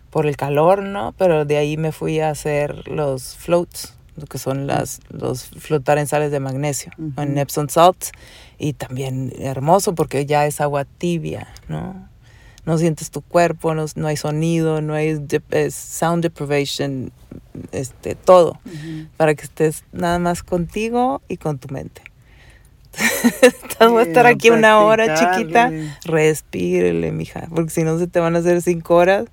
por el calor, ¿no? Pero de ahí me fui a hacer los floats, lo que son las, los flotar en sales de magnesio, Ujú. en Epsom salts, y también hermoso porque ya es agua tibia, ¿no? No sientes tu cuerpo, no, no hay sonido, no hay de- sound deprivation, este, todo Ujú. para que estés nada más contigo y con tu mente. Voy a estar aquí una hora chiquita, respírele, mija, porque si no se te van a hacer cinco horas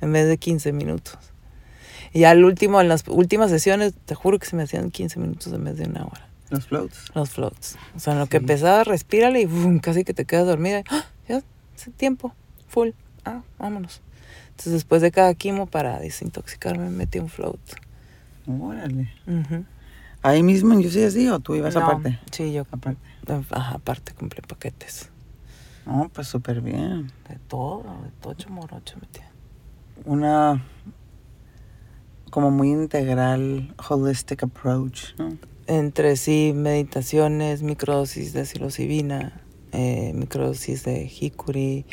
en vez de 15 minutos. Y al último, en las últimas sesiones, te juro que se me hacían 15 minutos en vez de una hora, Los floats. los floats. O sea, en lo que Sí. empezaba, respírale y casi que te quedas dormida. y, ¡ah! Ya, tiempo, full, ah, vámonos. Entonces después de cada quimo, para desintoxicarme, me metí un float. Órale. Ahí mismo en UCSD o tú ibas No, aparte? Sí, yo Aparte. Ajá, aparte compré paquetes. No, pues súper bien. De todo, de tocho morocho metí. Una como muy integral, holistic approach, ¿no? Entre sí, meditaciones, microdosis de psilocibina, eh, microdosis de jicuri,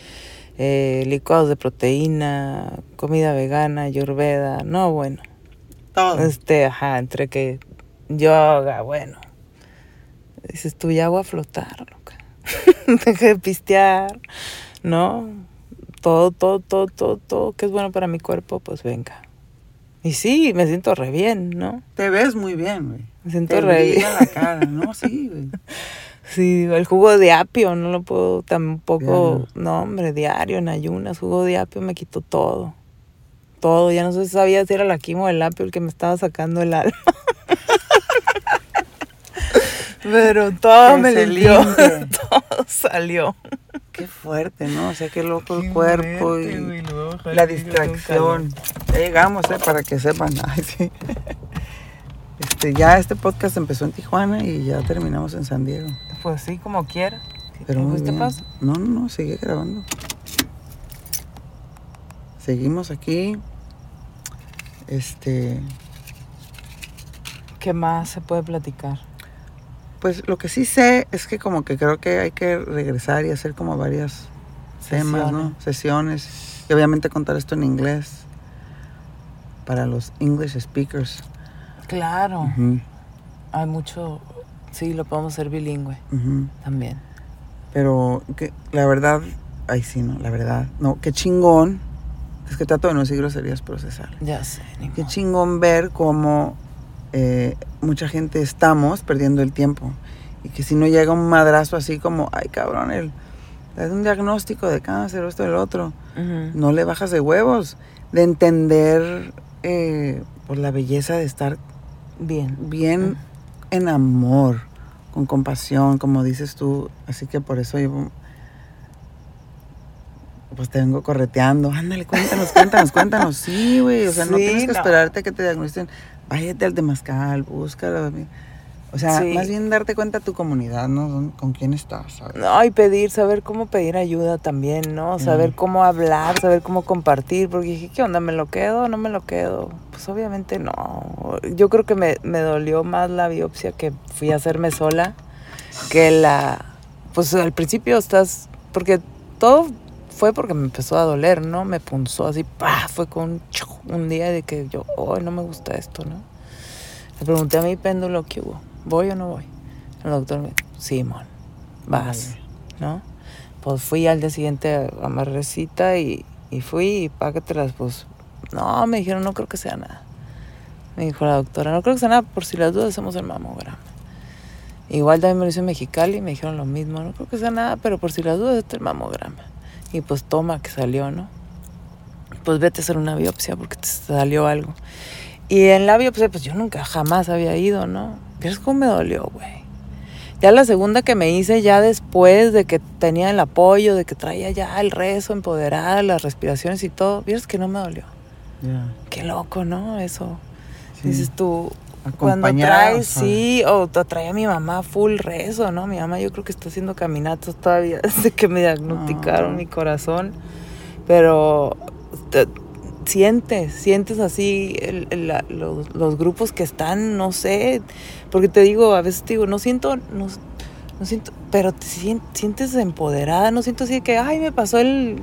eh, licuados de proteína, comida vegana, ayurveda, no, bueno. Todo. Este, ajá, entre que yoga, bueno. Dices tú, ya voy a flotar, loca. Deja de pistear, ¿no? Todo, todo, todo, todo, todo que es bueno para mi cuerpo, pues venga. Y sí, me siento re bien, ¿no? Te ves muy bien, güey. Me siento Te re bien. la cara, ¿no? Sí, güey. Sí, el jugo de apio, no lo puedo tampoco, Diario. no hombre, diario, en ayunas, jugo de apio me quitó todo. Todo, ya no sé si sabía si era la quimo del apio el que me estaba sacando el alma. Pero todo me limpie. todo salió. Qué fuerte, ¿no? O sea, qué loco el cuerpo y y la distracción. Ya llegamos, ¿eh? Para que sepan. Ay, sí. Este, ya este podcast empezó en Tijuana y ya terminamos en San Diego. Pues sí, como quiera. Pero muy bien. pasa. No, no, no, sigue grabando. Seguimos aquí. Este, ¿Qué más se puede platicar? pues lo que sí sé es que como que creo que hay que regresar y hacer como varias temas, ¿no? Sesiones. Y obviamente contar esto en inglés para los English speakers. Claro, hay mucho, sí, lo podemos hacer bilingüe también. Pero que la verdad, ay sí, no, la verdad, no, qué chingón. Es que trato de no decir groserías procesar. Ya sé, Qué modo. chingón ver cómo eh, mucha gente estamos perdiendo el tiempo. Y que si no llega un madrazo así como, ay cabrón, el, es un diagnóstico de cáncer esto y el otro, no le bajas de huevos. De entender eh, pues la belleza de estar Bien. bien en amor, con compasión, como dices tú. Así que por eso yo pues te vengo correteando. Ándale, cuéntanos, cuéntanos, cuéntanos. Sí, güey. O sea, no tienes que no. esperarte a que te diagnosticen. Váyate al temazcal, búscalo. O sea, Sí. más bien darte cuenta tu comunidad, ¿no? Con quién estás, ¿sabes? No, y pedir, saber cómo pedir ayuda también, ¿no? Saber Mm. cómo hablar, saber cómo compartir, porque dije, ¿qué onda? ¿Me lo quedo o no me lo quedo? Pues obviamente no. Yo creo que me, me dolió más la biopsia que fui a hacerme sola que la... Pues al principio estás... Porque todo fue porque me empezó a doler, ¿no? Me punzó así, ¡pah! Fue con un un día de que yo, hoy no me gusta esto, ¿no? Le pregunté a mi péndulo, ¿qué hubo? ¿Voy o no voy? El doctor me dijo, Simón, vas, ¿no? Pues fui al día siguiente a Marrecita y, y fui y págatelas, pues, no, me dijeron, no creo que sea nada. Me dijo la doctora, no creo que sea nada, por si las dudas hacemos el mamograma. Igual también me lo hizo en Mexicali y me dijeron lo mismo, no creo que sea nada, pero por si las dudas este el mamograma. Y pues toma que salió, ¿no? Pues vete a hacer una biopsia porque te salió algo. Y en la biopsia, pues yo nunca jamás había ido, ¿no? ¿Vieres cómo me dolió, güey? Ya la segunda que me hice ya después de que tenía el apoyo, de que traía ya el rezo empoderada, las respiraciones y todo, vieras que no me dolió. Qué loco, ¿no? Eso. Dices tú, cuando traes, sí, o te trae a mi mamá full rezo, ¿no? Mi mamá yo creo que está haciendo caminatos todavía desde que me diagnosticaron ah. mi corazón. Pero sientes, sientes así los, grupos que están, no sé, porque te digo, a veces te digo, no siento, no, no siento, pero te sientes empoderada, no siento así que, ay, me pasó el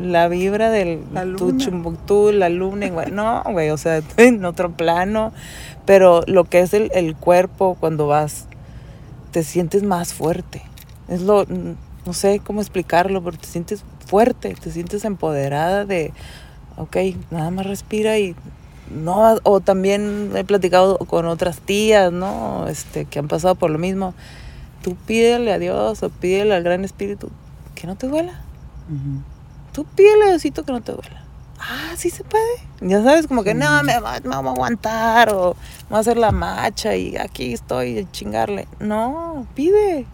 la vibra del la Chumbuctú, la luna, no, güey, o sea, estoy en otro plano, pero lo que es el, el, cuerpo cuando vas, te sientes más fuerte. Es lo, no sé cómo explicarlo, pero te sientes fuerte, te sientes empoderada de, ok, nada más respira y no, o también he platicado con otras tías, ¿no? Este, que han pasado por lo mismo. Tú pídele a Dios o pídele al Gran Espíritu que no te duela. Tú pídele a Diosito que no te duela. Ah, sí se puede. Ya sabes, como que no, me, me vamos a aguantar o voy a hacer la macha y aquí estoy a chingarle. No, pide.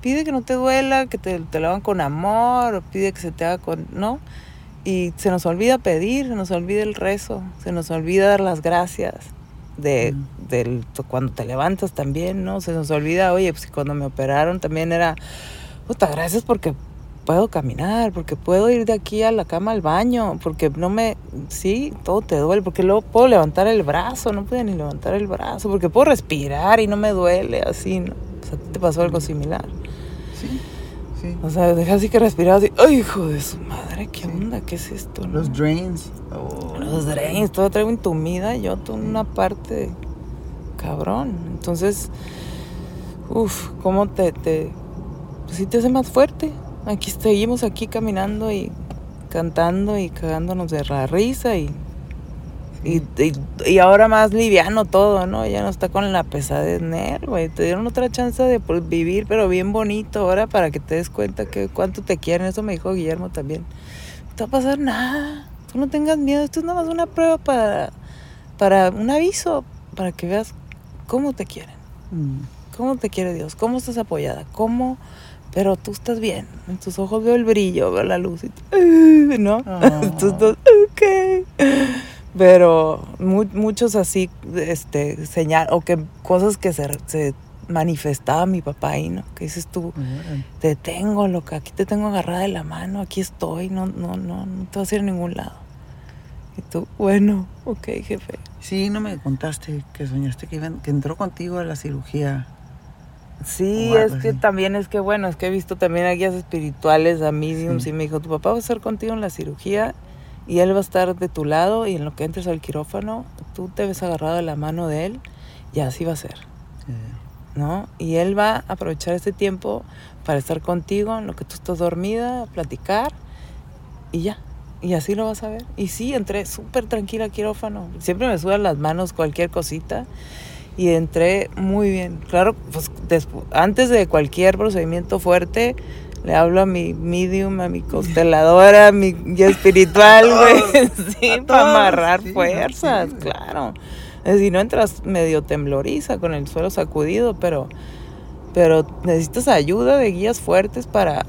Pide que no te duela, que te, te lo hagan con amor, o pide que se te haga con. ¿No? Y se nos olvida pedir, se nos olvida el rezo, se nos olvida dar las gracias de, del, cuando te levantas también, ¿no? Se nos olvida, oye, pues cuando me operaron también era, puta, gracias porque puedo caminar, porque puedo ir de aquí a la cama al baño, porque no me, sí, todo te duele, porque luego puedo levantar el brazo, no puedo ni levantar el brazo, porque puedo respirar y no me duele, así, ¿no? O sea, ¿te pasó algo similar? Sí. O sea, deja así que respiras y, ¡ay, hijo de su madre! ¿Qué onda? ¿Qué es esto? Los drains. Oh, Los drains, todo traigo entumida yo toda una parte cabrón. Entonces, uff, ¿cómo te, te. Pues sí te hace más fuerte. Aquí seguimos aquí caminando y cantando y cagándonos de la risa y y, y, ahora más liviano todo, ¿no? Ya no está con la pesadez, güey. Te dieron otra chance de vivir, pero bien bonito ahora para que te des cuenta que cuánto te quieren. Eso me dijo Guillermo también. No te va a pasar nada. Tú no tengas miedo. Esto es nada más una prueba para, para un aviso, para que veas cómo te quieren. Mm. Cómo te quiere Dios. Cómo estás apoyada. Cómo... Pero tú estás bien. En tus ojos veo el brillo, veo la luz. Y ¿No? Oh. Entonces, ok pero muchos así, este, señal, o que cosas que se, se manifestaba mi papá ahí, ¿no? Que dices tú, te tengo, loca, aquí te tengo agarrada de la mano, aquí estoy, no, no, no, no te vas a ir a ningún lado. Y tú, bueno, ok, jefe. Sí, no me contaste que soñaste que, iban, que entró contigo a la cirugía. Sí, es que también es que, bueno, es que he visto también a guías espirituales, a mediums, y me dijo, tu papá va a estar contigo en la cirugía y él va a estar de tu lado y en lo que entres al quirófano, tú te ves agarrado de la mano de él y así va a ser. ¿No? Y él va a aprovechar este tiempo para estar contigo en lo que tú estás dormida, platicar y ya. Y así lo vas a ver. Y sí, entré súper tranquila al quirófano. Siempre me sudan las manos cualquier cosita. Y entré muy bien. Claro, pues antes de cualquier procedimiento fuerte, le hablo a mi medium, a mi consteladora, a mi guía espiritual, güey. sí, para amarrar fuerzas, claro. Si no entras medio tembloriza con el suelo sacudido, pero, pero necesitas ayuda de guías fuertes para,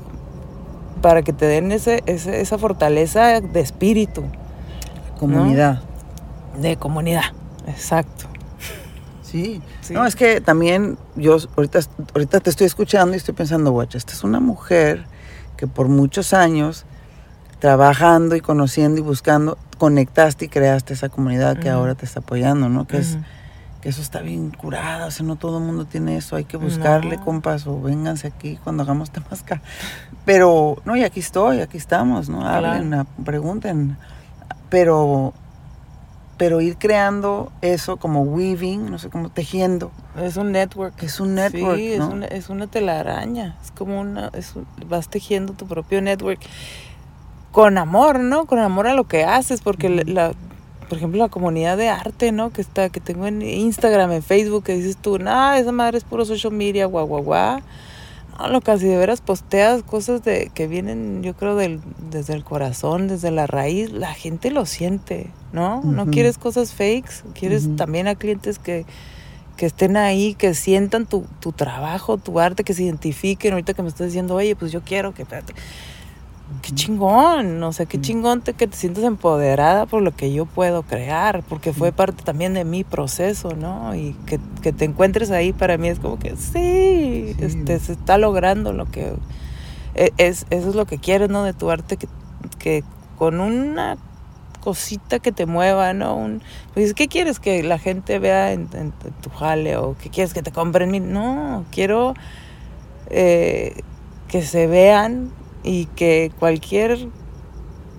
para que te den ese, esa fortaleza de espíritu. Comunidad. De comunidad, exacto. Sí. No, es que también yo ahorita, ahorita te estoy escuchando y estoy pensando, guacha, esta es una mujer que por muchos años trabajando y conociendo y buscando, conectaste y creaste esa comunidad que ahora te está apoyando, ¿no? Que es que eso está bien curado, o sea, no todo el mundo tiene eso, hay que buscarle, compas, o vénganse aquí cuando hagamos temasca. Pero, no, y aquí estoy, aquí estamos, ¿no? Hablen, pregunten. Pero pero ir creando eso como weaving, no sé, como tejiendo. Es un network. Es un network. Sí, es, una, es una telaraña. Es como una. Es, vas tejiendo tu propio network con amor, ¿no? Con amor a lo que haces, porque la, por ejemplo, la comunidad de arte, ¿no? Que está, que tengo en Instagram, en Facebook, que dices tú, no, esa madre es puro social media, guau, guau, guau. No, lo casi de veras posteas cosas de que vienen, yo creo, del, desde el corazón, desde la raíz, la gente lo siente, ¿no? No quieres cosas fakes, quieres también a clientes que, que estén ahí, que sientan tu, tu trabajo, tu arte, que se identifiquen. Ahorita que me estás diciendo, oye, pues yo quiero que... espérate, Qué chingón, no sé, qué chingón te, que te sientas empoderada por lo que yo puedo crear, porque fue parte también de mi proceso, ¿no? Y que, que te encuentres ahí para mí es como que sí, Sí. Este, se está logrando lo que e- es, eso es lo que quieres, ¿no? De tu arte, que, que con una cosita que te mueva, ¿no? Un, pues, ¿qué quieres que la gente vea en, en- en tu jale? ¿O qué quieres que te compren? No, quiero eh, que se vean y que cualquier,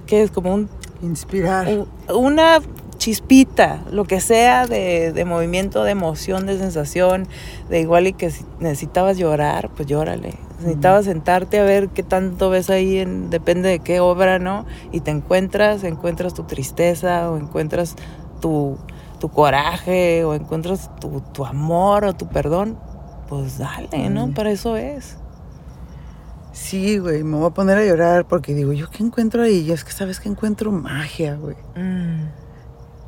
que es como un Inspirar. una chispita, lo que sea de, de movimiento, de emoción, de sensación, de igual y que si necesitabas llorar, pues llórale. Necesitabas sentarte a ver qué tanto ves ahí, en, depende de qué obra, ¿no? Y te encuentras, encuentras tu tristeza o encuentras tu, tu coraje o encuentras tu, tu amor o tu perdón, pues dale, ¿no? Para eso es. Sí, güey, me voy a poner a llorar porque digo, ¿yo qué encuentro ahí? Y es que sabes que encuentro magia, güey. Mm.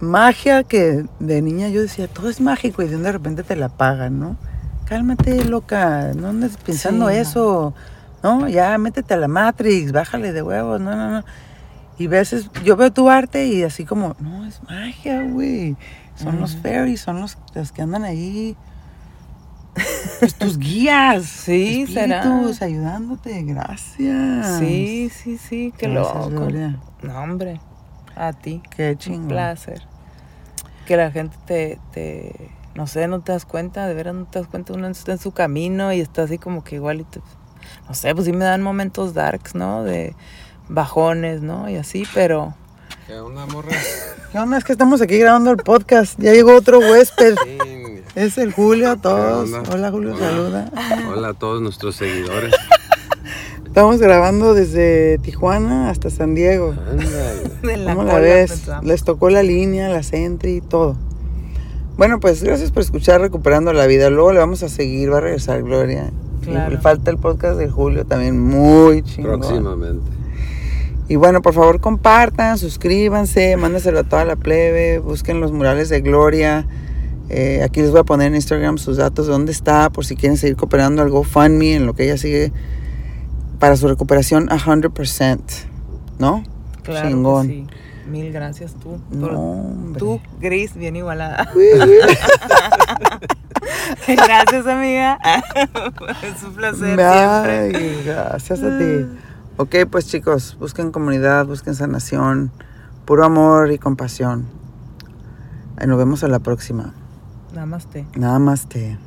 Magia que de niña yo decía, todo es mágico y de repente te la pagan, ¿no? Cálmate, loca, no andes pensando Sí, eso, ¿no? Ya métete a la Matrix, bájale de huevos, no, no, no. Y veces yo veo tu arte y así como, no, es magia, güey. Son los Ujú. fairies, son los, los que andan ahí. Pues, tus guías. Sí, será. espíritus ayudándote, gracias. Sí, sí, sí, qué Gracias, loco. Gloria. No, hombre, a ti. Qué Un chingón. placer. Que la gente te, te, no sé, no te das cuenta, de veras no te das cuenta, uno está en su camino y está así como que igual y te, no sé, pues sí me dan momentos darks, ¿no? De bajones, ¿no? Y así, pero Que una morra. ¿Qué onda? Es que estamos aquí grabando el podcast. Ya llegó otro huésped. Sí. Es el Julio a todos. Hola Julio, Hola. saluda. Hola a todos nuestros seguidores. Estamos grabando desde Tijuana hasta San Diego. La ¿Cómo la ves? Les tocó la línea, la Sentry y todo. Bueno, pues gracias por escuchar Recuperando la Vida. Luego le vamos a seguir, va a regresar Gloria. Claro. falta el podcast de Julio también, muy chingón. Próximamente. Y bueno, por favor compartan, suscríbanse, mándenselo a toda la plebe, busquen los murales de Gloria. Eh, aquí les voy a poner en Instagram sus datos de dónde está, por si quieren seguir cooperando al GoFundMe, en lo que ella sigue para su recuperación a 100%. ¿No? Claro Chingón. que sí. Mil gracias tú. No, por-. Tú, Gris, bien igualada. gracias, amiga. es un placer siempre. Gracias a ti. Ok, pues chicos, busquen comunidad, busquen sanación, puro amor y compasión. Nos vemos a la próxima. Namaste. Nada más te.